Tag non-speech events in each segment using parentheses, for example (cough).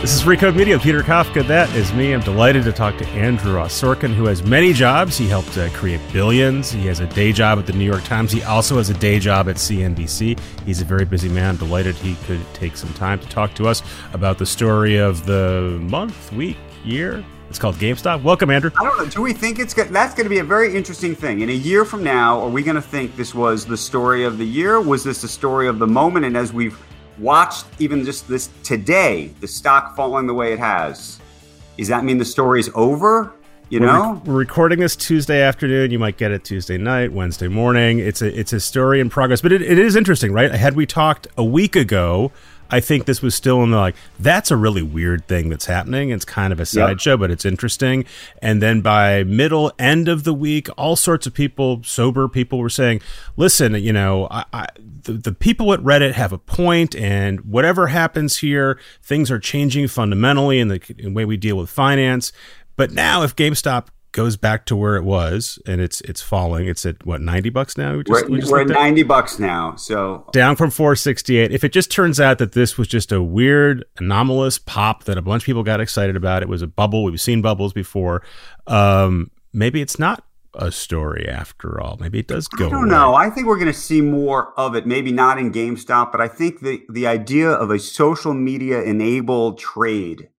This is Recode Media, Peter Kafka. That is me. I'm delighted to talk to Andrew Ross Sorkin, who has many jobs. He helped uh, create Billions. He has a day job at the New York Times. He also has a day job at CNBC. He's a very busy man. I'm delighted he could take some time to talk to us about the story of the month, week, year. It's called GameStop. Welcome, Andrew. I don't know. Do we think it's good? That's going to be a very interesting thing. In a year from now, are we going to think this was the story of the year? Was this the story of the moment? And as we've watched even just this today, the stock falling the way it has, does that mean the story is over? You we're know, re- we're recording this Tuesday afternoon. You might get it Tuesday night, Wednesday morning. It's a it's a story in progress, but it, it is interesting, right? Had we talked a week ago, I think this was still in the like that's a really weird thing that's happening. It's kind of a sideshow, yep. but it's interesting. And then by middle end of the week, all sorts of people, sober people, were saying, "Listen, you know, I, I, the the people at Reddit have a point, and whatever happens here, things are changing fundamentally in the, in the way we deal with finance." But now, if GameStop goes back to where it was and it's it's falling, it's at what ninety bucks now. We just, we're, we we're at ninety bucks now, so down from four sixty eight. If it just turns out that this was just a weird anomalous pop that a bunch of people got excited about, it was a bubble. We've seen bubbles before. Um, maybe it's not a story after all. Maybe it does go. I don't away. know. I think we're going to see more of it. Maybe not in GameStop, but I think the the idea of a social media enabled trade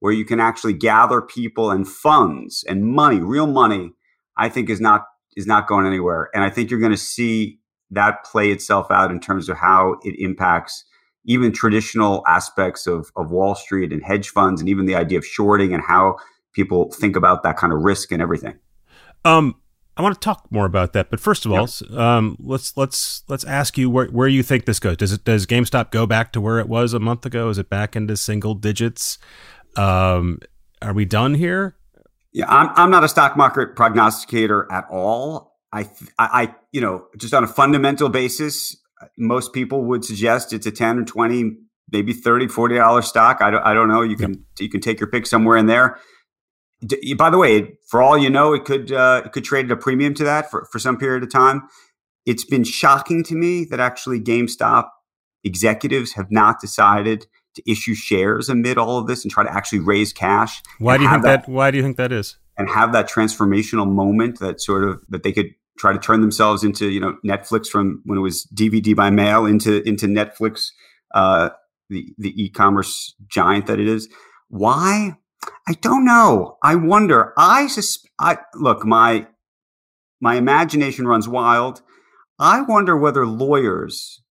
where you can actually gather people and funds and money, real money, I think is not is not going anywhere. And I think you're going to see that play itself out in terms of how it impacts even traditional aspects of, of Wall Street and hedge funds and even the idea of shorting and how people think about that kind of risk and everything. Um, I want to talk more about that, but first of all, um, let's let's let's ask you where, where you think this goes. Does it does GameStop go back to where it was a month ago? Is it back into single digits? Um, are we done here? Yeah, I'm, I'm not a stock market prognosticator at all. I, I, you know, just on a fundamental basis, most people would suggest it's a 10 or 20, maybe 30, 40 dollar stock. I don't, I don't know. You can, you can take your pick somewhere in there. By the way, for all you know, it could, uh, it could trade at a premium to that for, for some period of time. It's been shocking to me that actually GameStop executives have not decided to issue shares amid all of this and try to actually raise cash. Why do you think that, that, Why do you think that is? And have that transformational moment that sort of that they could try to turn themselves into you know Netflix from when it was DVD by mail into into Netflix, uh, the the e-commerce giant that it is. Why? I don't know. I wonder. I sus- I look my my imagination runs wild. I wonder whether lawyers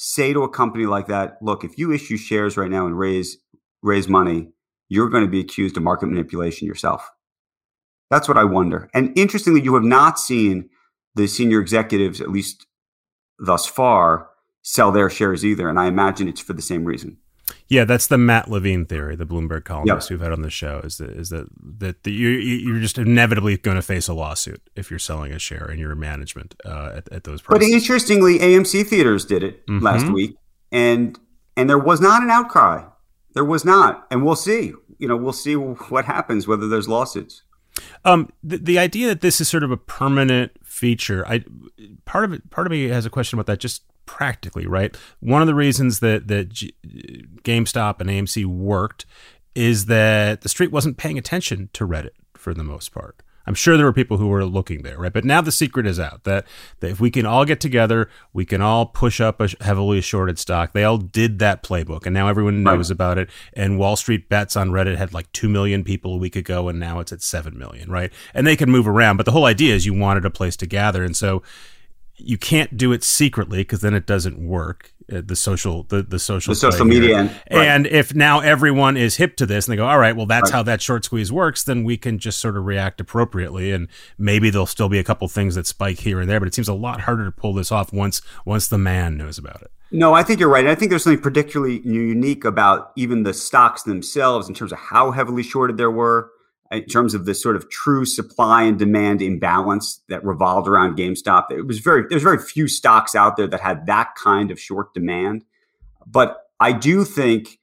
say to a company like that, look, if you issue shares right now and raise raise money, you're going to be accused of market manipulation yourself. That's what I wonder. And interestingly, you have not seen the senior executives, at least thus far, sell their shares either. And I imagine it's for the same reason. Yeah, that's the Matt Levine theory, the Bloomberg columnist yep. we've had on the show. Is that is that that the, you you're just inevitably going to face a lawsuit if you're selling a share and you're in your management uh, at, at those prices. But interestingly, AMC theaters did it mm-hmm. last week, and and there was not an outcry. There was not, and we'll see. You know, we'll see what happens whether there's lawsuits. Um, the, the idea that this is sort of a permanent feature, I part of it, part of me has a question about that. Just practically, right? One of the reasons that that G- GameStop and AMC worked is that the street wasn't paying attention to Reddit for the most part. I'm sure there were people who were looking there, right? But now the secret is out that, that if we can all get together, we can all push up a heavily shorted stock. They all did that playbook, and now everyone knows right. about it. And Wall Street bets on Reddit had like 2 million people a week ago, and now it's at 7 million, right? And they can move around. But the whole idea is you wanted a place to gather. And so you can't do it secretly because then it doesn't work. Uh, the social, the, the social, the social media, and, right. and if now everyone is hip to this and they go, all right, well, that's right. how that short squeeze works, then we can just sort of react appropriately, and maybe there'll still be a couple things that spike here and there, but it seems a lot harder to pull this off once once the man knows about it. No, I think you're right. I think there's something particularly unique about even the stocks themselves in terms of how heavily shorted there were in terms of the sort of true supply and demand imbalance that revolved around GameStop. It was very there's very few stocks out there that had that kind of short demand. But I do think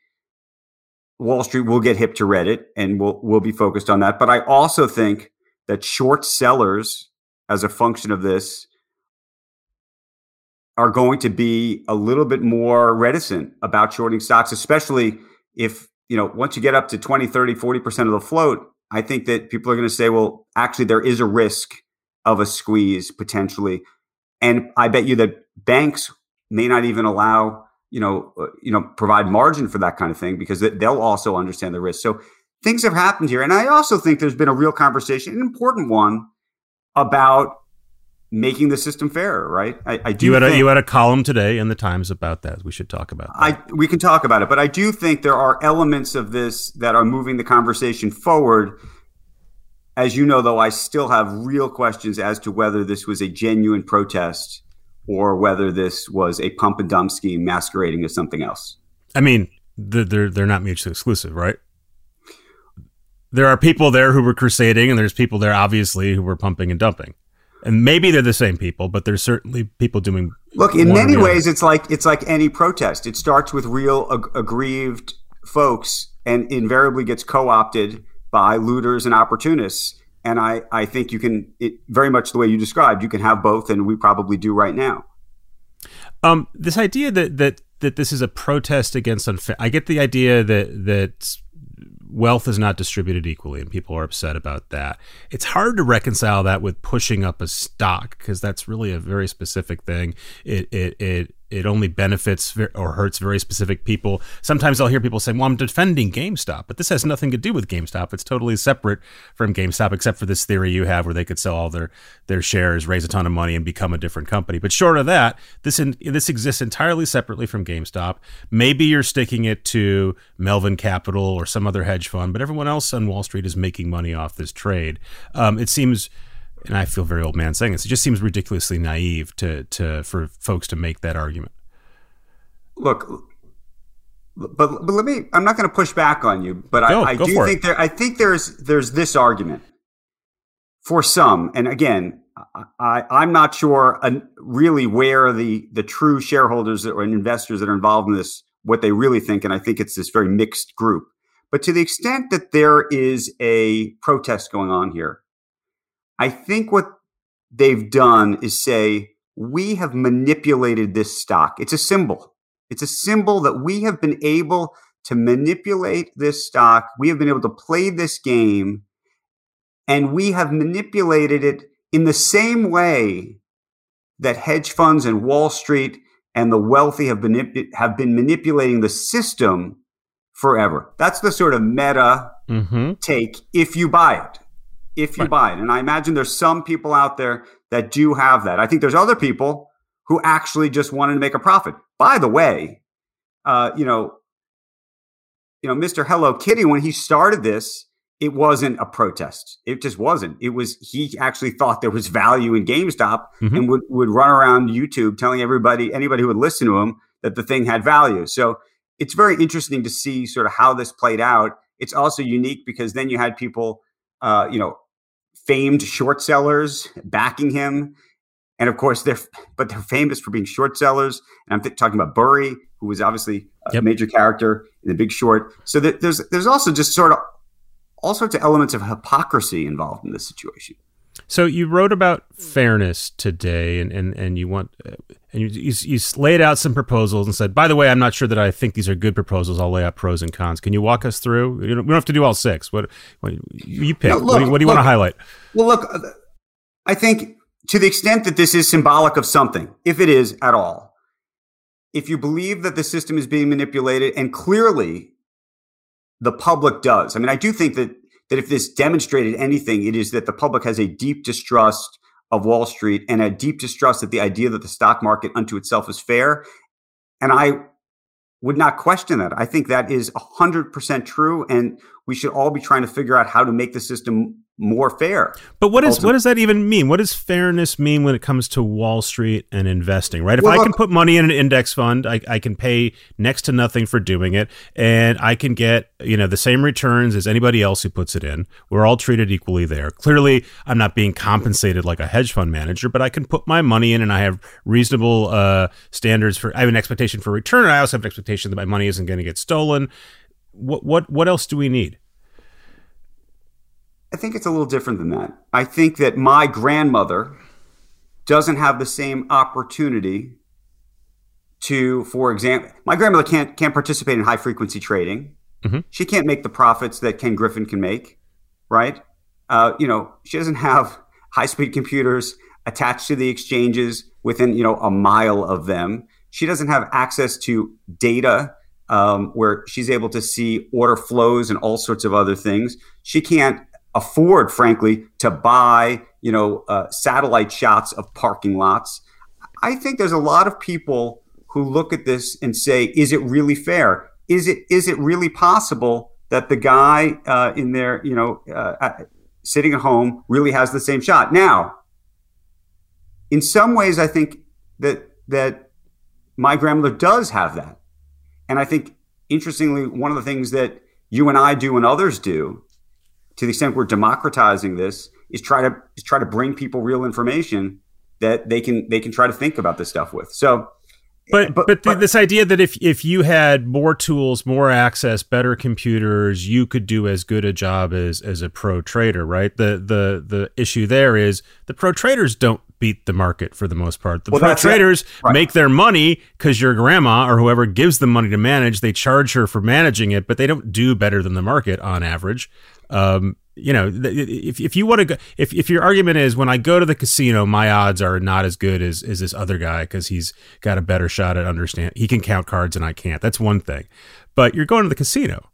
Wall Street will get hip to Reddit and we'll we'll be focused on that. But I also think that short sellers, as a function of this, are going to be a little bit more reticent about shorting stocks, especially if you know, once you get up to 20, 30, 40% of the float, I think that people are going to say, well, actually, there is a risk of a squeeze potentially. And I bet you that banks may not even allow, you know, uh, you know, provide margin for that kind of thing because they'll also understand the risk. So things have happened here. And I also think there's been a real conversation, an important one, about making the system fairer, right? I, I do. You had, a, you had a column today in the Times about that. We should talk about. That. I we can talk about it, but I do think there are elements of this that are moving the conversation forward. As you know, though, I still have real questions as to whether this was a genuine protest or whether this was a pump and dump scheme masquerading as something else. I mean, they're they're not mutually exclusive, right? There are people there who were crusading, and there's people there obviously who were pumping and dumping and maybe they're the same people, but there's certainly people doing. Look, in many ways, it's like it's like any protest. It starts with real ag- aggrieved folks, and invariably gets co-opted by looters and opportunists. And I, I think you can it, very much the way you described. You can have both, and we probably do right now. Um, this idea that that that this is a protest against unfair. I get the idea that that wealth is not distributed equally and people are upset about that. It's hard to reconcile that with pushing up a stock because that's really a very specific thing. It it it it only benefits or hurts very specific people. Sometimes I'll hear people say, "Well, I'm defending GameStop," but this has nothing to do with GameStop. It's totally separate from GameStop, except for this theory you have where they could sell all their their shares, raise a ton of money, and become a different company. But short of that, this in, this exists entirely separately from GameStop. Maybe you're sticking it to Melvin Capital or some other hedge fund, but everyone else on Wall Street is making money off this trade. Um, it seems and I feel very old man saying this. It just seems ridiculously naive to to for folks to make that argument. Look, but but let me. I'm not going to push back on you, but go, I, I do think it. there. I think there's there's this argument for some, and again, I, I'm not sure really where the the true shareholders or investors that are involved in this what they really think, and I think it's this very mixed group. But to the extent that there is a protest going on here, I think what they've done is say, we have manipulated this stock. It's a symbol. It's a symbol that we have been able to manipulate this stock. We have been able to play this game and we have manipulated it in the same way that hedge funds and Wall Street and the wealthy have been, have been manipulating the system forever. That's the sort of meta mm-hmm. take if you buy it if you right. buy it. And I imagine there's some people out there that do have that. I think there's other people who actually just wanted to make a profit. By the way, uh, you know, you know, Mr. Hello Kitty, when he started this, it wasn't a protest. It just wasn't. It was he actually thought there was value in GameStop mm-hmm. and would, would run around YouTube telling everybody, anybody who would listen to him, that the thing had value. So it's very interesting to see sort of how this played out. It's also unique because then you had people, uh, you know, famed short sellers backing him. And of course, they're but they're famous for being short sellers. And I'm th- talking about Burry, who was obviously a yep. major character in The Big Short. So th- there's there's also just sort of all sorts of elements of hypocrisy involved in this situation. So you wrote about fairness today, and and, and you want uh, and you, you, you laid out some proposals and said, by the way, I'm not sure that I think these are good proposals. I'll lay out pros and cons. Can you walk us through? We don't have to do all six. What, what you pick? No, look, what, do you, what do you look, want to highlight? Well, look, I think to the extent that this is symbolic of something, if it is at all, if you believe that the system is being manipulated, and clearly the public does. I mean, I do think that that if this demonstrated anything, it is that the public has a deep distrust of Wall Street and a deep distrust at the idea that the stock market unto itself is fair. And I would not question that. I think that is 100% true. And we should all be trying to figure out how to make the system more fair. But what is what does that even mean? What does fairness mean when it comes to Wall Street and investing? Right? If well, I look, can put money in an index fund, I, I can pay next to nothing for doing it, and I can get you know the same returns as anybody else who puts it in. We're all treated equally there. Clearly, I'm not being compensated like a hedge fund manager, but I can put my money in, and I have reasonable uh, standards for. I have an expectation for return. and I also have an expectation that my money isn't going to get stolen. What what what else do we need? I think it's a little different than that. I think that my grandmother doesn't have the same opportunity to, for example, my grandmother can't can't participate in high frequency trading. Mm-hmm. She can't make the profits that Ken Griffin can make, right? Uh, you know, she doesn't have high speed computers attached to the exchanges within you know a mile of them. She doesn't have access to data um, where she's able to see order flows and all sorts of other things. She can't afford, frankly, to buy you know uh, satellite shots of parking lots. I think there's a lot of people who look at this and say, "Is it really fair? Is it is it really possible that the guy uh, in there, you know, uh, sitting at home, really has the same shot?" Now, in some ways, I think that that my grandmother does have that, and I think interestingly, one of the things that you and I do and others do, to the extent we're democratizing this, is try to is try to bring people real information that they can they can try to think about this stuff with. So but but, but, but this idea that if if you had more tools, more access, better computers, you could do as good a job as as a pro trader, right? The the the issue there is the pro traders don't beat the market for the most part. The well, traders right. make their money because your grandma or whoever gives them money to manage, they charge her for managing it, but they don't do better than the market on average. Um, you know, if, if you want to go, if, if your argument is when I go to the casino, my odds are not as good as, as this other guy because he's got a better shot at understand. He can count cards and I can't. That's one thing. But you're going to the casino.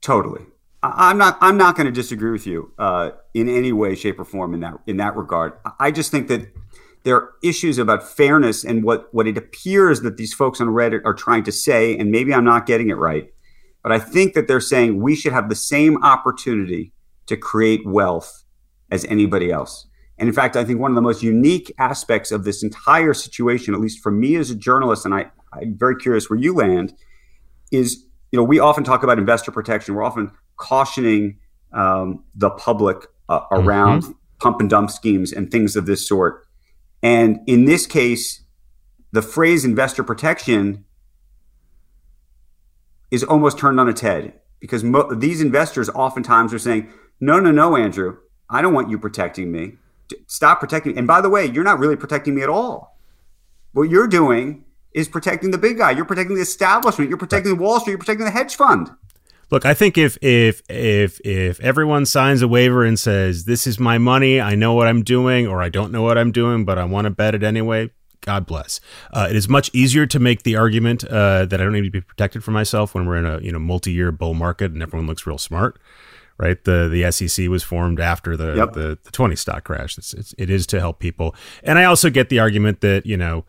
Totally. I'm not. I'm not going to disagree with you uh, in any way, shape, or form in that in that regard. I just think that there are issues about fairness and what what it appears that these folks on Reddit are trying to say, and maybe I'm not getting it right, but I think that they're saying we should have the same opportunity to create wealth as anybody else. And in fact, I think one of the most unique aspects of this entire situation, at least for me as a journalist, and I, I'm very curious where you land, is you know we often talk about investor protection. We're often cautioning um, the public uh, around mm-hmm. pump and dump schemes and things of this sort. And in this case, the phrase investor protection is almost turned on its head because mo- these investors oftentimes are saying, no, no, no, Andrew. I don't want you protecting me. Stop protecting me. And by the way, you're not really protecting me at all. What you're doing is protecting the big guy. You're protecting the establishment. You're protecting Wall Street. You're protecting the hedge fund. Look, I think if if if if everyone signs a waiver and says this is my money, I know what I'm doing, or I don't know what I'm doing, but I want to bet it anyway. God bless. Uh, it is much easier to make the argument uh, that I don't need to be protected for myself when we're in a you know multi-year bull market and everyone looks real smart right? The the SEC was formed after the yep. the, the 20 stock crash. It's, it's it is to help people, and I also get the argument that you know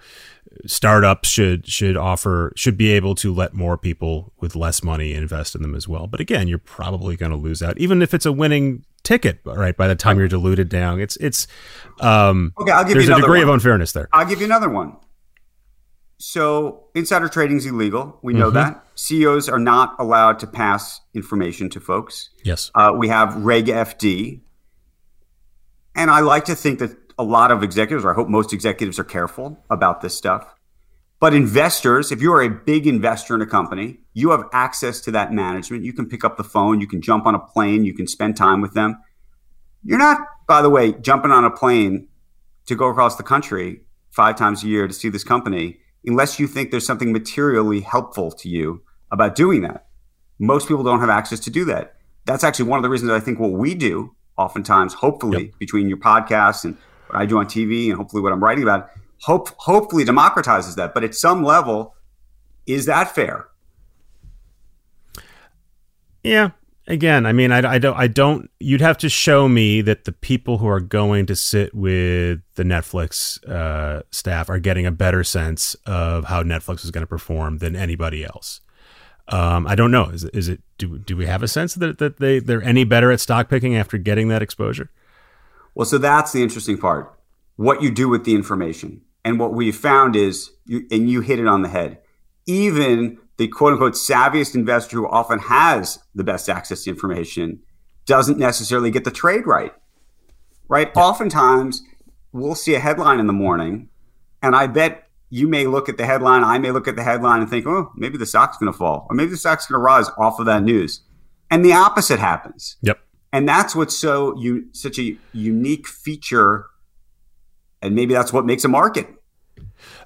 startups should should offer should be able to let more people with less money invest in them as well. But again, you're probably going to lose out, even if it's a winning ticket. Right by the time you're diluted down, it's it's um, okay. I'll give there's you a degree one. of unfairness there. I'll give you another one. So insider trading is illegal. We know mm-hmm. that. CEOs are not allowed to pass information to folks. Yes. Uh, we have Reg FD. And I like to think that a lot of executives, or I hope most executives, are careful about this stuff. But investors, if you are a big investor in a company, you have access to that management. You can pick up the phone, you can jump on a plane, you can spend time with them. You're not, by the way, jumping on a plane to go across the country five times a year to see this company unless you think there's something materially helpful to you about doing that. Most people don't have access to do that. That's actually one of the reasons I think what we do oftentimes, hopefully, yep. between your podcast and I do on TV and hopefully what I'm writing about, hope hopefully democratizes that. But at some level, is that fair? Yeah, again, I mean, I, I don't, I don't. You'd have to show me that the people who are going to sit with the Netflix uh, staff are getting a better sense of how Netflix is going to perform than anybody else. Um, I don't know. Is, is it? Do, do we have a sense that that they they're any better at stock picking after getting that exposure? Well, so that's the interesting part. What you do with the information, and what we found is, you, and you hit it on the head. Even the quote unquote savviest investor who often has the best access to information doesn't necessarily get the trade right. Right? Yeah. Oftentimes, we'll see a headline in the morning, and I bet you may look at the headline, I may look at the headline and think, oh, maybe the stock's going to fall, or maybe the stock's going to rise off of that news. And the opposite happens. Yep. And that's what's so you such a unique feature, and maybe that's what makes a market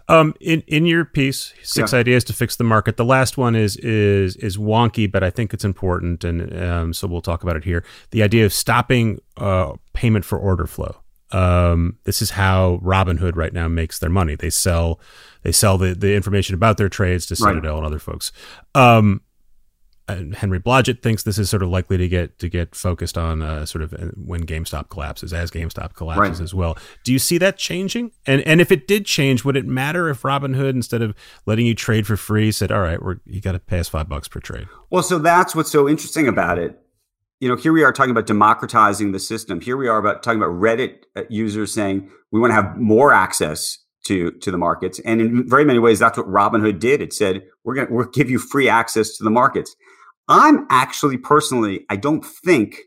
Um, in in your piece, six Yeah. ideas to fix the market. The last one is is is wonky, but I think it's important, and um, so we'll talk about it here. The idea of stopping uh, payment for order flow. Um, this is how Robinhood right now makes their money. They sell they sell the, the information about their trades to Right. Citadel and other folks. Um, Henry Blodget thinks this is sort of likely to get to get focused on uh, sort of uh, when GameStop collapses, as GameStop collapses Right. as well. Do you see that changing? And and if it did change, would it matter if Robinhood, instead of letting you trade for free, said, "All right, we're you got to pay us five bucks per trade"? Well, so that's what's so interesting about it. You know, here we are talking about democratizing the system. Here we are about talking about Reddit uh, users saying we want to have more access to to the markets, and in very many ways, that's what Robinhood did. It said we're going to we'll give you free access to the markets. I'm actually personally, I don't think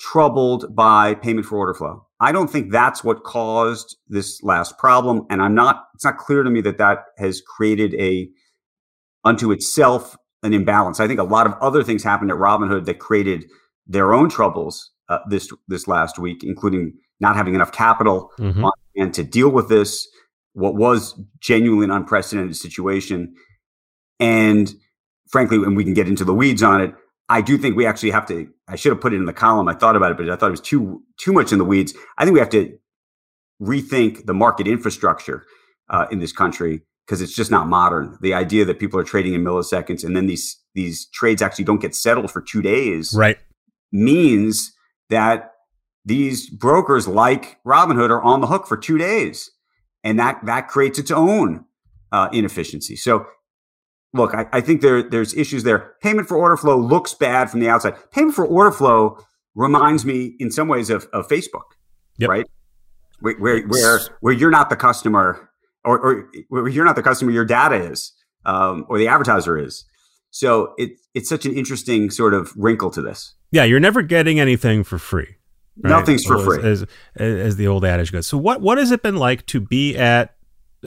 troubled by payment for order flow. I don't think that's what caused this last problem, and I'm not. It's not clear to me that that has created a unto itself an imbalance. I think a lot of other things happened at Robinhood that created their own troubles uh, this this last week, including not having enough capital Mhm. on hand to deal with this, what was genuinely an unprecedented situation, and frankly, and we can get into the weeds on it. I do think we actually have to. I should have put it in the column. I thought about it, but I thought it was too too much in the weeds. I think we have to rethink the market infrastructure uh, in this country because it's just not modern. The idea that people are trading in milliseconds and then these these trades actually don't get settled for two days Right. means that these brokers like Robinhood are on the hook for two days, and that that creates its own uh, inefficiency. So, look, I, I think there there's issues there. Payment for order flow looks bad from the outside. Payment for order flow reminds me in some ways of, of Facebook, Yep. right? Where, where where where you're not the customer, or, or where you're not the customer, your data is, um, or the advertiser is. So it it's such an interesting sort of wrinkle to this. Yeah, you're never getting anything for free. right? Nothing's for free. as, as as the old adage goes. So what what has it been like to be at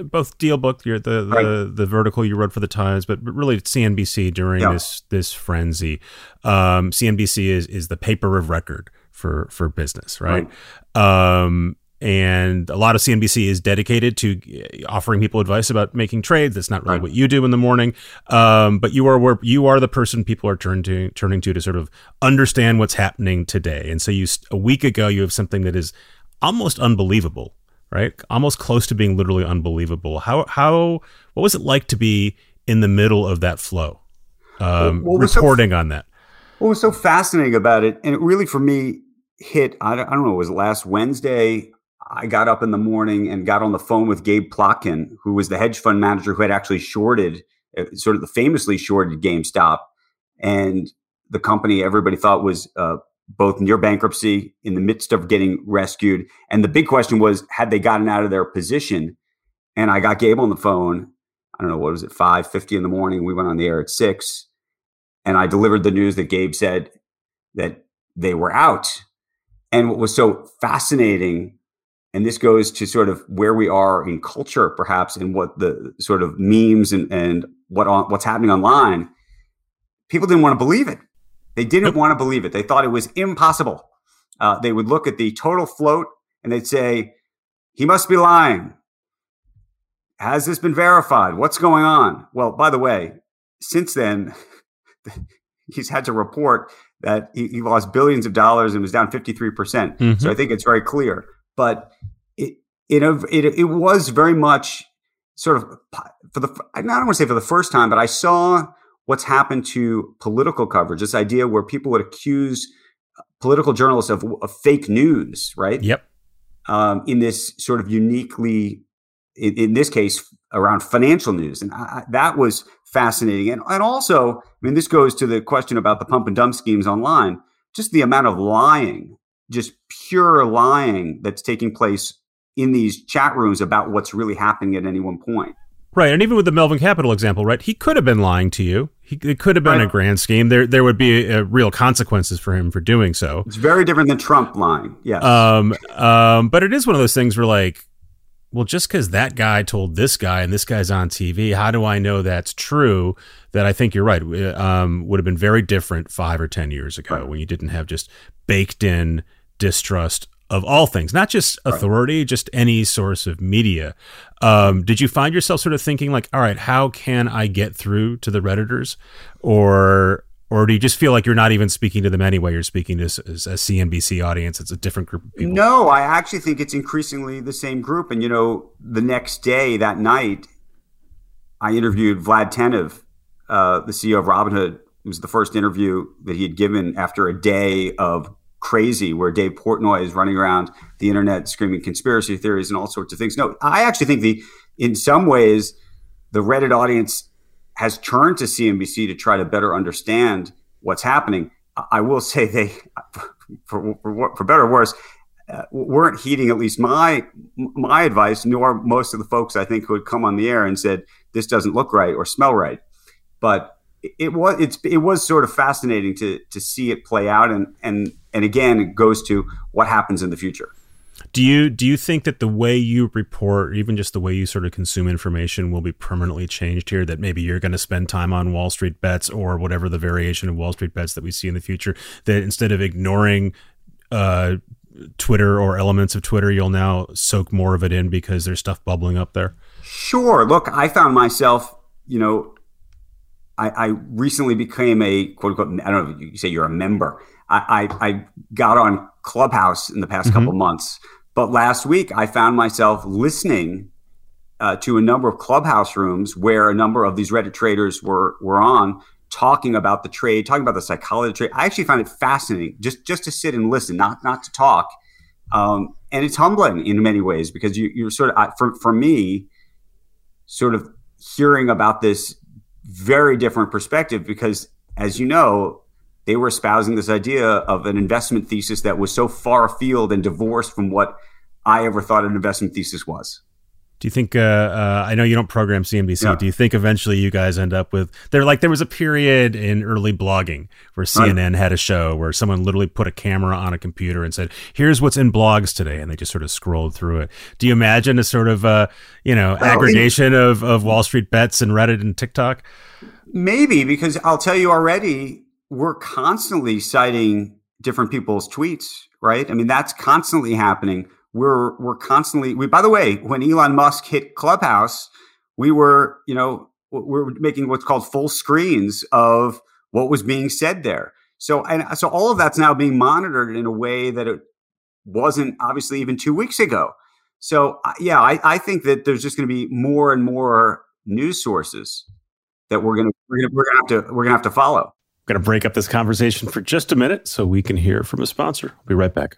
both Dealbook, you're the the, Right. the vertical you wrote for the Times, but really CNBC during Yeah. this this frenzy. Um, CNBC is is the paper of record for for business, right? Um, and a lot of CNBC is dedicated to uh, offering people advice about making trades. That's not really Right. what you do in the morning, um, but you are where you are the person people are turning to turning to to sort of understand what's happening today. And so you a week ago you have something that is almost unbelievable, right? Almost close to being literally unbelievable. How how what was it like to be in the middle of that flow, um, what was so- reporting on that? What was so fascinating about it, and it really for me hit, I don't, I don't know, it was last Wednesday. I got up in the morning and got on the phone with Gabe Plotkin, who was the hedge fund manager who had actually shorted, uh, sort of the famously shorted GameStop. And the company everybody thought was uh, both near bankruptcy, in the midst of getting rescued. And the big question was, had they gotten out of their position? And I got Gabe on the phone. I don't know, what was it, 5.50 in the morning? We went on the air at 6 and I delivered the news that Gabe said that they were out. And what was so fascinating, and this goes to sort of where we are in culture, perhaps, and what the sort of memes and, and what on, what's happening online, people didn't want to believe it. They didn't want to believe it. They thought it was impossible. Uh, they would look at the total float and they'd say, he must be lying. Has this been verified? What's going on? Well, by the way, since then, (laughs) he's had to report that he, he lost billions of dollars and was down 53%. percent Mhm. So I think it's very clear. But it, it, it, it was very much sort of for the, I don't want to say for the first time, but I saw what's happened to political coverage. This idea where people would accuse political journalists of, of fake news, right? Yep. um, in this sort of uniquely, in, in this case, around financial news. And I, I- that was fascinating. And, and also, I mean, this goes to the question about the pump and dump schemes online, just the amount of lying, just pure lying that's taking place in these chat rooms about what's really happening at any one point. Right, and even with the Melvin Capital example, right? He could have been lying to you. He, it could have been Right. a grand scheme. There, there would be uh, real consequences for him for doing so. It's very different than Trump lying. Yes. Um, um, but it is one of those things where, like, well, just because that guy told this guy and this guy's on TV, how do I know that's true? That I think you're right. Um, would have been very different five or ten years ago Right. when you didn't have just baked in distrust of all things, not just authority, right. just any source of media. Um, did you find yourself sort of thinking like, all right, how can I get through to the redditors, or or do you just feel like you're not even speaking to them anyway? You're speaking to a CNBC audience. It's a different group of people. No, I actually think it's increasingly the same group. And you know, the next day, that night, I interviewed Vlad Tenev, uh, the CEO of Robinhood. It was the first interview that he had given after a day of crazy where Dave Portnoy is running around the internet screaming conspiracy theories and all sorts of things. No, I actually think the in some ways the Reddit audience has turned to CNBC to try to better understand what's happening. I will say they, for, for, for better or worse, uh, weren't heeding at least my my advice, nor most of the folks I think who had come on the air and said this doesn't look right or smell right. But it was it's it was sort of fascinating to to see it play out and and and again it goes to what happens in the future. Do you do you think that the way you report or even just the way you sort of consume information will be permanently changed here that maybe you're going to spend time on wall street bets or whatever the variation of wall street bets that we see in the future that instead of ignoring uh, twitter or elements of twitter you'll now soak more of it in because there's stuff bubbling up there? Sure. Look i found myself you know I, I recently became a quote unquote, I don't know if you say you're a member. I, I, I got on Clubhouse in the past mm-hmm. couple months, but last week I found myself listening uh, to a number of Clubhouse rooms where a number of these Reddit traders were, were on talking about the trade, talking about the psychology of the trade. I actually found it fascinating just, just to sit and listen, not, not to talk. Um, and it's humbling in many ways because you, you're sort of, for, for me, sort of hearing about this very different perspective because, as you know, they were espousing this idea of an investment thesis that was so far afield and divorced from what I ever thought an investment thesis was. Do you think? Uh, uh, I know you don't program CNBC. Yeah. Do you think eventually you guys end up with? There, like there was a period in early blogging where CNN right. had a show where someone literally put a camera on a computer and said, "Here's what's in blogs today," and they just sort of scrolled through it. Do you imagine a sort of, uh, you know, oh, aggregation it, of of Wall Street bets and Reddit and TikTok? Maybe because I'll tell you already, we're constantly citing different people's tweets, right? I mean, that's constantly happening we're we're constantly we by the way when elon musk hit clubhouse we were you know we're making what's called full screens of what was being said there so and so all of that's now being monitored in a way that it wasn't obviously even two weeks ago so yeah i, I think that there's just going to be more and more news sources that we're going to we're going to have to we're going to have to follow going to break up this conversation for just a minute so we can hear from a sponsor. We'll be right back.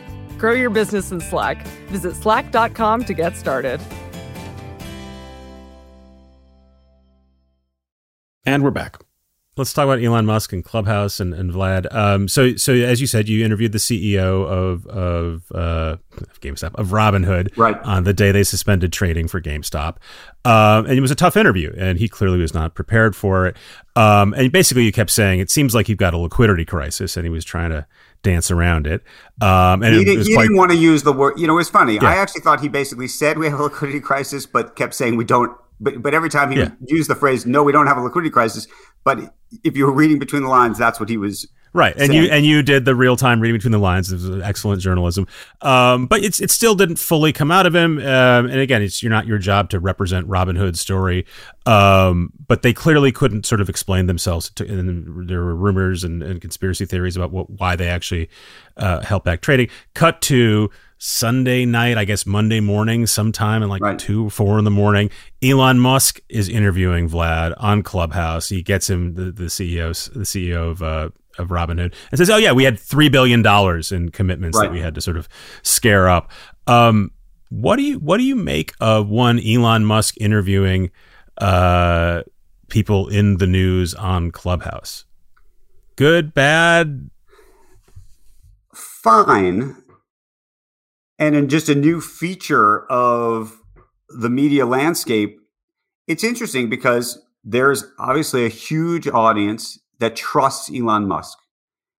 Grow your business in Slack. Visit slack.com to get started. And we're back. Let's talk about Elon Musk and Clubhouse and, and Vlad. Um, so, so as you said, you interviewed the CEO of of uh, GameStop of Robinhood right. on the day they suspended trading for GameStop, um, and it was a tough interview, and he clearly was not prepared for it. Um, and basically, you kept saying it seems like you've got a liquidity crisis, and he was trying to dance around it. Um, and he, did, he quite, didn't want to use the word. You know, it's funny. Yeah. I actually thought he basically said we have a liquidity crisis, but kept saying we don't. But but every time he yeah. used the phrase, "No, we don't have a liquidity crisis," but if you were reading between the lines, that's what he was Right, and you and you did the real time reading between the lines. It was excellent journalism, um, but it's it still didn't fully come out of him. Um, and again, it's you're not your job to represent Robinhood's story, um, but they clearly couldn't sort of explain themselves. To, and there were rumors and, and conspiracy theories about what, why they actually uh, held back trading. Cut to Sunday night, I guess Monday morning, sometime in like right. two, four in the morning. Elon Musk is interviewing Vlad on Clubhouse. He gets him the, the CEO, the CEO of uh, of Robinhood and says, "Oh yeah, we had three billion dollars in commitments right. that we had to sort of scare up." Um, what do you what do you make of one Elon Musk interviewing uh, people in the news on Clubhouse? Good, bad? fine and in just a new feature of the media landscape, it's interesting because there's obviously a huge audience that trusts Elon Musk.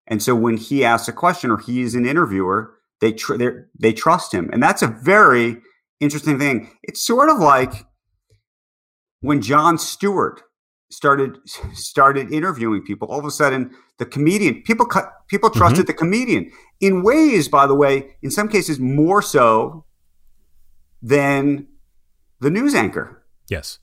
And so when he asks a question or he is an interviewer, they tr- they trust him. And that's a very interesting thing. It's sort of like when Jon Stewart started (laughs) started interviewing people. All of a sudden, the comedian people cut people mm-hmm. trusted mm-hmm. the comedian in ways, by the way, in some cases more so than the news anchor. Yes.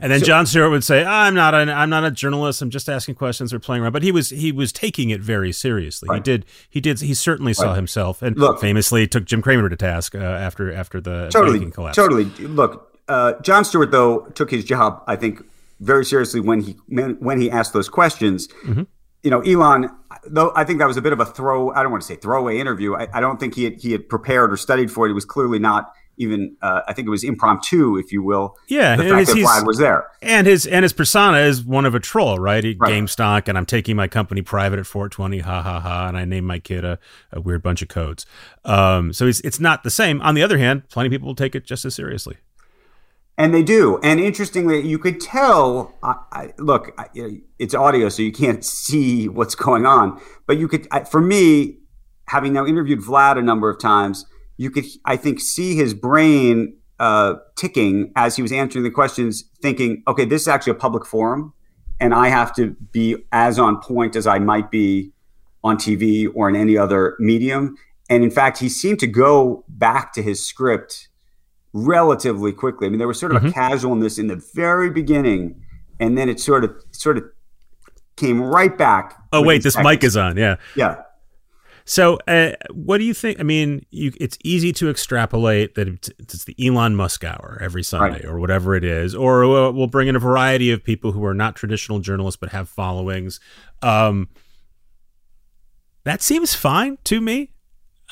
And then so, Jon Stewart would say, "I'm not an I'm not a journalist. I'm just asking questions or playing around." But he was he was taking it very seriously. Right. He did he did he certainly saw himself and Look, famously took Jim Cramer to task uh, after after the totally banking collapse. Totally. Look, uh, Jon Stewart though took his job I think very seriously when he when he asked those questions. Mm-hmm. You know, Elon, though I think that was a bit of a throw. I don't want to say throwaway interview. I, I don't think he had, he had prepared or studied for it. He was clearly not even uh, I think it was impromptu, if you will. Yeah, the fact that Vlad was there, and his and his persona is one of a troll, right? He, right. And I'm taking my company private at 420, ha ha ha, and I named my kid a, a weird bunch of codes. Um, so it's it's not the same. On the other hand, plenty of people will take it just as seriously. And they do. And interestingly, you could tell. I, I, look, I, it's audio, so you can't see what's going on. But you could, for me, having now interviewed Vlad a number of times, you could, I think, see his brain uh, ticking as he was answering the questions, thinking, okay, this is actually a public forum, and I have to be as on point as I might be on TV or in any other medium. And in fact, he seemed to go back to his script relatively quickly. I mean, there was sort of mm-hmm. a casualness in the very beginning, and then it sort of sort of came right back. Oh wait, this seconds. mic is on. Yeah, yeah. So, uh, what do you think? I mean, you, it's easy to extrapolate that it's, it's, the Elon Musk hour every Sunday right. or whatever it is, or uh, we'll bring in a variety of people who are not traditional journalists but have followings. Um, that seems fine to me.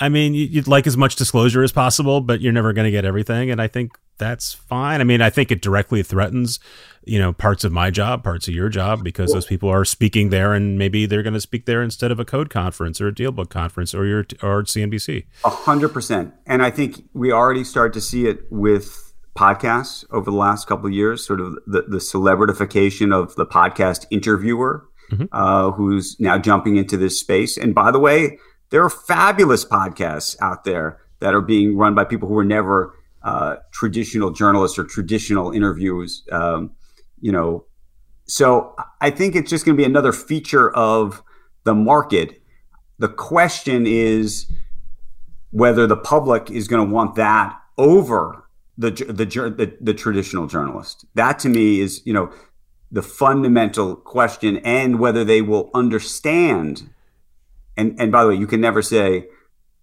I mean, you'd like as much disclosure as possible, but you're never going to get everything. And I think that's fine. I mean, I think it directly threatens, you know, parts of my job, parts of your job, because those people are speaking there, and maybe they're going to speak there instead of a code conference or a dealbook conference or your or CNBC. A hundred percent. And I think we already start to see it with podcasts over the last couple of years. Sort of the the celebritification of the podcast interviewer, mm-hmm. uh, who's now jumping into this space. And by the way there are fabulous podcasts out there that are being run by people who were never uh, traditional journalists or traditional interviews. Um, you know, so I think it's just going to be another feature of the market. The question is whether the public is going to want that over the, the the, the traditional journalist. That to me is you know the fundamental question, and whether they will understand and and by the way, you can never say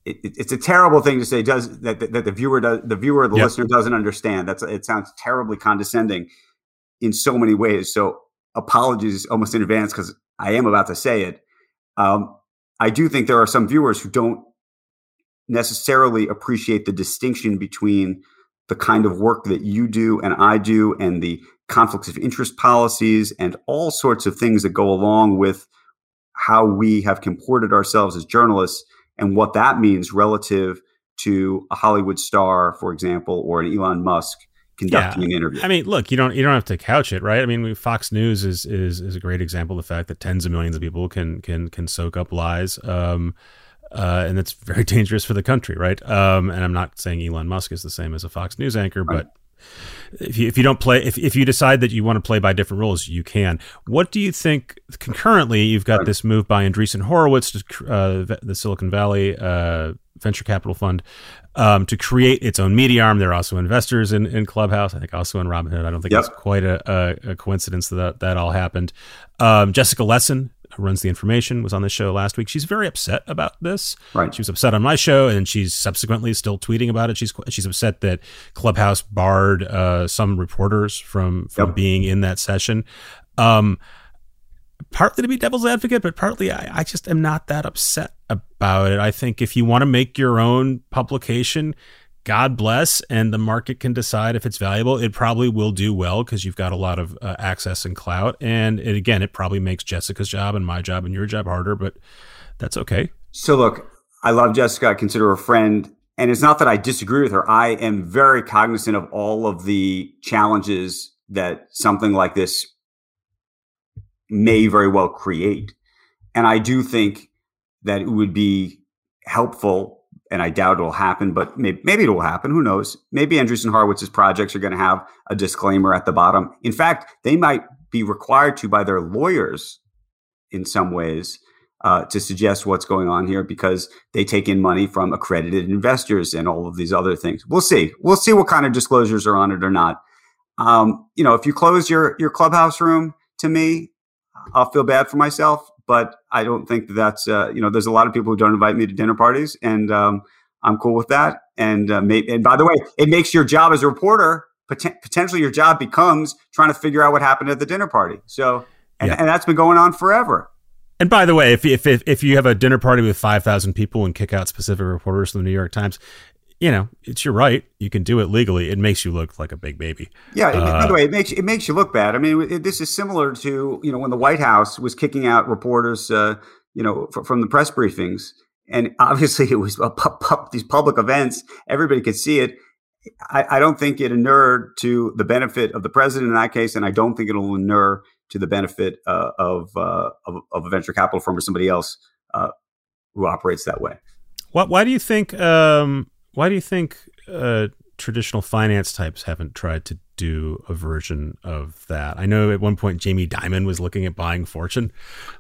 it, it's a terrible thing to say. Does that, that the viewer does the viewer the yep. listener doesn't understand? That's it sounds terribly condescending in so many ways. So apologies almost in advance because I am about to say it. Um, I do think there are some viewers who don't necessarily appreciate the distinction between the kind of work that you do and I do, and the conflicts of interest policies, and all sorts of things that go along with how we have comported ourselves as journalists and what that means relative to a Hollywood star, for example, or an Elon Musk conducting yeah. an interview. I mean, look, you don't you don't have to couch it, right? I mean, Fox News is is is a great example of the fact that tens of millions of people can can can soak up lies. Um, uh, and it's very (laughs) dangerous for the country, right? Um, and I'm not saying Elon Musk is the same as a Fox News anchor, right. but if you, if you don't play if, if you decide that you want to play by different rules you can. What do you think concurrently you've got this move by andreessen horowitz to uh, the silicon valley uh, venture capital fund um, to create its own media arm. They're also investors in, in clubhouse i think also in robinhood. I don't think yep. it's quite a, a, a, coincidence that that all happened. Um, jessica lessin runs the information, was on the show last week. She's very upset about this. Right. She was upset on my show, and she's subsequently still tweeting about it. She's she's upset that Clubhouse barred uh, some reporters from from yep. being in that session. Um, partly to be devil's advocate, but partly I, I just am not that upset about it. I think if you want to make your own publication, God bless, and the market can decide if it's valuable. It probably will do well because you've got a lot of uh, access and clout. And it, again, it probably makes Jessica's job and my job and your job harder, but that's okay. So, look, I love Jessica. I consider her a friend. And it's not that I disagree with her. I am very cognizant of all of the challenges that something like this may very well create. And I do think that it would be helpful, and I doubt it'll happen, but maybe, maybe it will happen. Who knows? Maybe Andreessen Horowitz's projects are going to have a disclaimer at the bottom. In fact, they might be required to by their lawyers in some ways uh, to suggest what's going on here because they take in money from accredited investors and all of these other things. We'll see. We'll see what kind of disclosures are on it or not. Um, you know, if you close your your clubhouse room to me, I'll feel bad for myself. But I don't think that that's uh, you know, there's a lot of people who don't invite me to dinner parties, and um, I'm cool with that. And uh, may, and by the way, it makes your job as a reporter pot- potentially your job becomes trying to figure out what happened at the dinner party. So, and, yeah. and that's been going on forever. And by the way, if if if you have a dinner party with five thousand people and kick out specific reporters from the New York Times, you know it's your right. You can do it legally. It makes you look like a big baby. Yeah. Uh, by the way, it makes it makes you look bad. I mean, it, this is similar to you know when the White House was kicking out reporters, uh, you know, f- from the press briefings, and (laughs) obviously it was pu- pu- these public events. Everybody could see it. I, I, don't think it inured to the benefit of the president in that case, and I don't think it'll inure to the benefit uh, of, uh, of, of a venture capital firm or somebody else uh, who operates that way. Why, why do you think? Um, why do you think uh, traditional finance types haven't tried to do a version of that. I know at one point Jamie Dimon was looking at buying Fortune,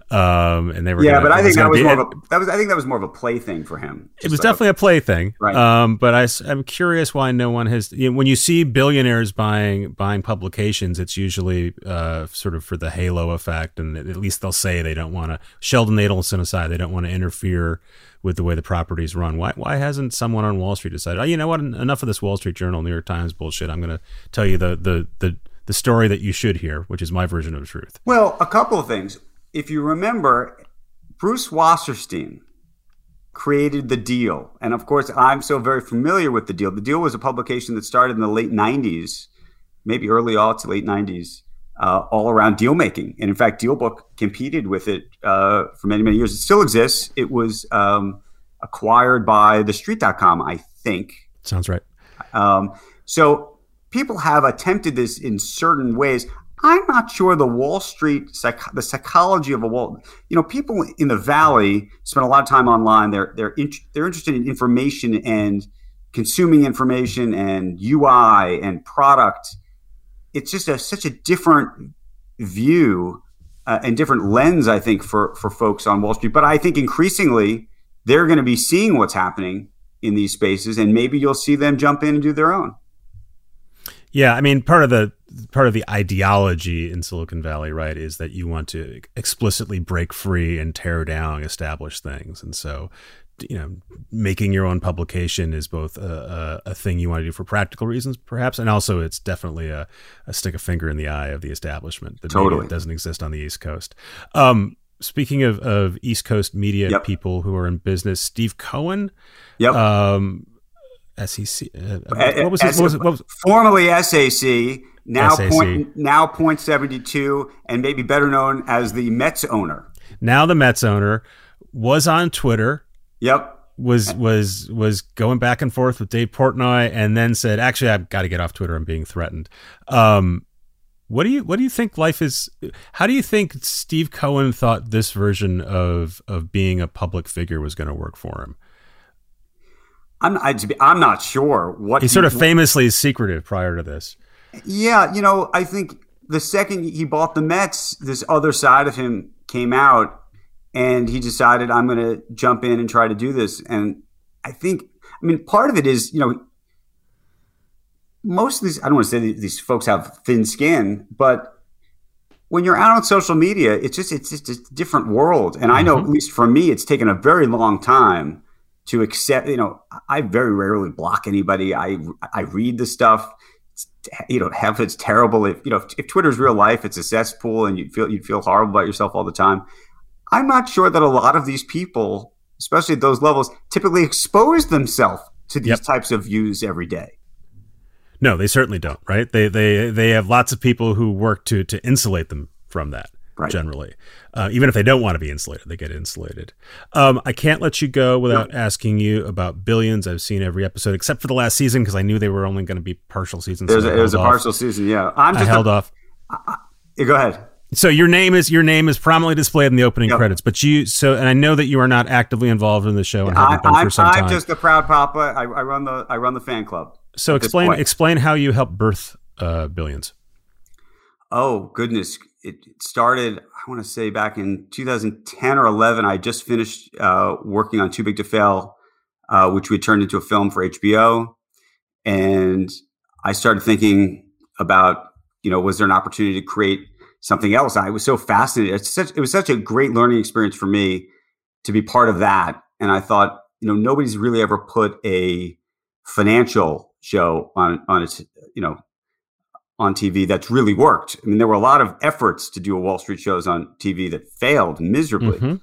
um, and they were yeah, gonna, but I think that was more of a that was I think that was more of a play thing for him. It was definitely a play thing, right? Um, but I, am curious why no one has. You know, when you see billionaires buying buying publications, it's usually uh, sort of for the halo effect, and at least they'll say they don't want to. Sheldon Adelson aside, they don't want to interfere with the way the properties run. Why why hasn't someone on Wall Street decided? Oh, you know what? Enough of this Wall Street Journal, New York Times bullshit. I'm going to tell you the the the the story that you should hear, which is my version of the truth. Well, a couple of things. If you remember, Bruce Wasserstein created the deal, and of course, I'm so very familiar with the deal. The deal was a publication that started in the late '90s, maybe early aughts, late '90s uh, all around deal making. And in fact, DealBook competed with it uh, for many, many years. It still exists. It was um, acquired by TheStreet.com, I think. Sounds right. Um, so people have attempted this in certain ways. I'm not sure the Wall Street, psych- the psychology of a wall. You know, people in the Valley spend a lot of time online. They're they're in- they're interested in information and consuming information and UI and product it's just a, such a different view uh, and different lens, I think, for for folks on Wall Street. But I think increasingly they're going to be seeing what's happening in these spaces, and maybe you'll see them jump in and do their own. Yeah, I mean, part of the part of the ideology in Silicon Valley, right, is that you want to explicitly break free and tear down established things, and so you know, making your own publication is both a, a, a, thing you want to do for practical reasons, perhaps, and also it's definitely a, a stick a finger in the eye of the establishment that totally doesn't exist on the East Coast. Um, speaking of, of East Coast media yep. people who are in business, Steve Cohen, yep. Um, SEC. Uh, what, was his, what, was, what was formerly SAC, now SAC. point now point seventy two, and maybe better known as the Mets owner. Now the Mets owner was on Twitter Yep. Was was was going back and forth with Dave Portnoy, and then said, "Actually, I've got to get off Twitter. I'm being threatened." Um, what do you what do you think life is? How do you think Steve Cohen thought this version of of being a public figure was going to work for him? I'm I, I'm not sure what he's he, sort of famously secretive prior to this. Yeah, you know, I think the second he bought the Mets, this other side of him came out, and he decided I'm going to jump in and try to do this. And I think, I mean, part of it is, you know, most of these, I don't want to say these folks have thin skin, but when you're out on social media, it's just, it's just a different world. And mm-hmm. I know, mm-hmm. at least for me, it's taken a very long time to accept, you know, I very rarely block anybody. I, I read the stuff. It's, you know, have it's terrible. If, you know, if, if Twitter's real life, it's a cesspool and you feel, you feel horrible about yourself all the time. I'm not sure that a lot of these people, especially at those levels, typically expose themselves to these yep. types of views every day. No, they certainly don't. Right? They they they have lots of people who work to to insulate them from that. right. generally. Uh, even if they don't want to be insulated, they get insulated. Um, I can't let you go without asking you about Billions. I've seen every episode except for the last season because I knew they were only going to be partial seasons. It was, so a, it was a partial season, yeah. I'm just I held a, off. I, I, go ahead. So your name is your name is prominently displayed in the opening yep. credits, but you so and I know that you are not actively involved in the show and haven't been for some I'm time. I'm just a proud papa. I, I, run the I run the fan club. So explain explain how you helped birth uh, Billions. Oh goodness, it started. I want to say back in 2010 or 11. I just finished uh, working on Too Big to Fail, uh, which we turned into a film for HBO, and I started thinking about you know was there an opportunity to create something else. I was so fascinated. It's such, it was such a great learning experience for me to be part of that. And I thought, you know, nobody's really ever put a financial show on on its, you know, on TV that's really worked. I mean, there were a lot of efforts to do a Wall Street shows on TV that failed miserably. Mm-hmm.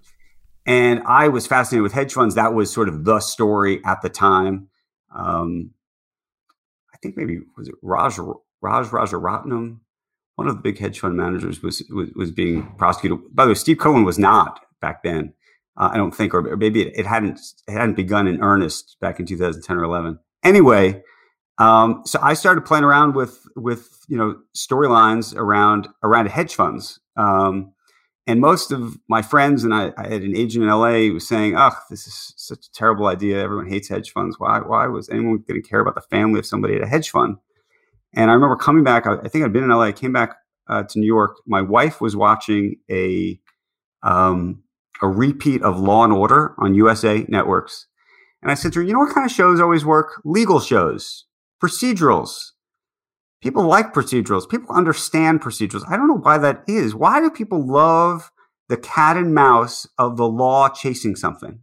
And I was fascinated with hedge funds. That was sort of the story at the time. Um, I think maybe was it Raj Raj Rajaratnam one of the big hedge fund managers was was, was being prosecuted. By the way, Steve Cohen was not back then. Uh, I don't think, or maybe it, it, hadn't it hadn't begun in earnest back in 2010 or 11. Anyway, um, so I started playing around with with you know storylines around around hedge funds. Um, and most of my friends and I, I, had an agent in LA who was saying, "Oh, this is such a terrible idea. Everyone hates hedge funds. Why? Why was anyone going to care about the family of somebody at a hedge fund?" And I remember coming back. I, I think I'd been in LA. I came back uh, to New York. My wife was watching a um, a repeat of Law and Order on USA Networks, and I said to her, "You know what kind of shows always work? Legal shows, procedurals. People like procedurals. People understand procedurals. I don't know why that is. Why do people love the cat and mouse of the law chasing something?"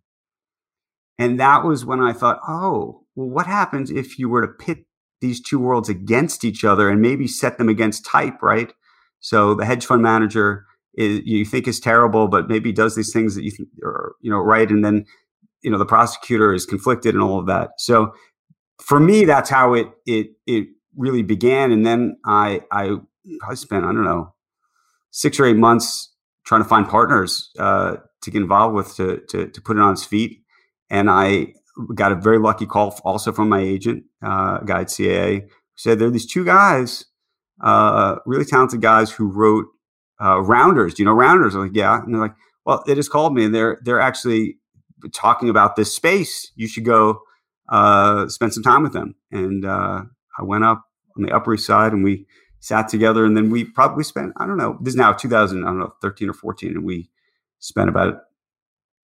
And that was when I thought, "Oh, well, what happens if you were to pit these two worlds against each other and maybe set them against type, right? So the hedge fund manager is, you think is terrible, but maybe does these things that you think are, you know, right. And then, you know, the prosecutor is conflicted and all of that. So for me, that's how it, it, it really began. And then I, I probably spent, I don't know, six or eight months trying to find partners, uh, to get involved with to, to, to put it on its feet. And I, got a very lucky call also from my agent, uh, guy at CAA, said there are these two guys, uh, really talented guys who wrote uh, Rounders. Do you know Rounders? I'm like, yeah. And they're like, well, they just called me and they're they're actually talking about this space. You should go uh, spend some time with them. And uh, I went up on the Upper East Side and we sat together. And then we probably spent I don't know. This is now 2000, I don't know, 13 or 14, and we spent about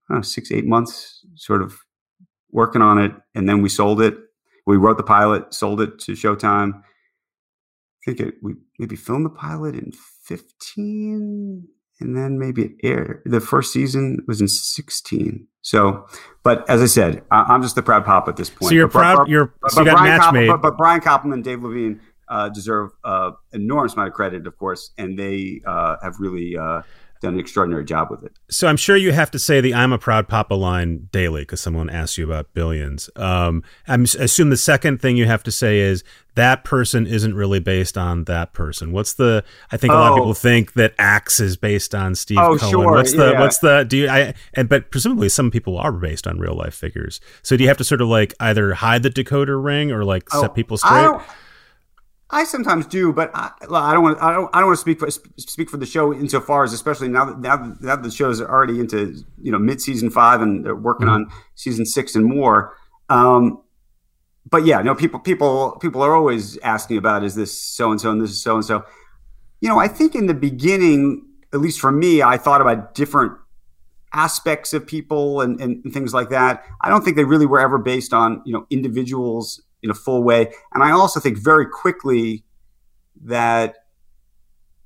know, six eight months sort of working on it, and then we sold it. We wrote the pilot, sold it to Showtime. I think it, we maybe filmed the pilot in 15, and then maybe it aired. The first season was in 16. So, but as I said, I, am just the proud pop at this point. So you're but, proud. But, you're but, so you got Brian match made. But, but, Brian Koppelman and Dave Levien uh, deserve uh, enormous amount of credit, of course, and they uh, have really uh, done an extraordinary job with it. So I'm sure you have to say the "I'm a proud papa" line daily because someone asks you about billions. Um, i assume the second thing you have to say is that person isn't really based on that person. What's the? I think a lot of people oh. think that Axe is based on Steve oh, Cohen. Sure. What's the? Yeah. What's the? Do you? I and but presumably some people are based on real life figures. So do you have to sort of like either hide the decoder ring or like oh, set people straight? I sometimes do, but I, I, don't want I don't I don't want to speak for speak for the show insofar as especially now that now that, now that the shows are already into you know mid season five and they're working mm-hmm. on season six and more. Um, but yeah, no people people people are always asking about is this so and so and this is so and so. You know, I think in the beginning, at least for me, I thought about different aspects of people and, and, and things like that. I don't think they really were ever based on you know individuals in a full way. And I also think very quickly that,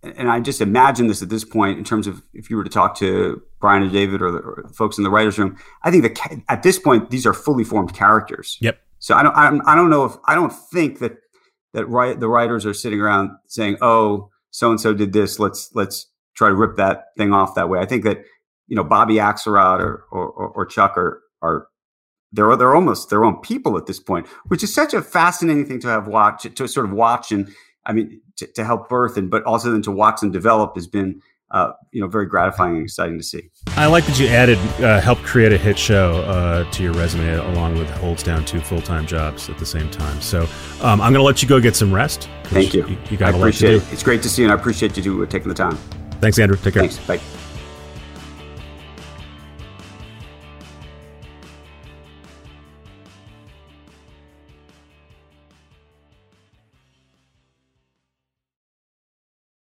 and I just imagine this at this point in terms of if you were to talk to Brian or David or the or folks in the writers' room, I think that at this point these are fully formed characters. Yep. So I don't, I don't, I don't know if I don't think that that right the writers are sitting around saying, "Oh, so and so did this. Let's let's try to rip that thing off that way." I think that you know Bobby Axelrod or or, or Chuck are are they're they're almost their own people at this point, which is such a fascinating thing to have watch to sort of watch and I mean to, to help birth and but also then to watch them develop has been uh, you know, very gratifying and exciting to see. I like that you added, uh, helped create a hit show uh, to your resume along with holds down two full time jobs at the same time. So um, I'm going to let you go get some rest. Thank you. You, you got a lot to do. it. It's great to see you, and I appreciate you taking the time. Thanks, Andrew. Take care. Thanks. Bye.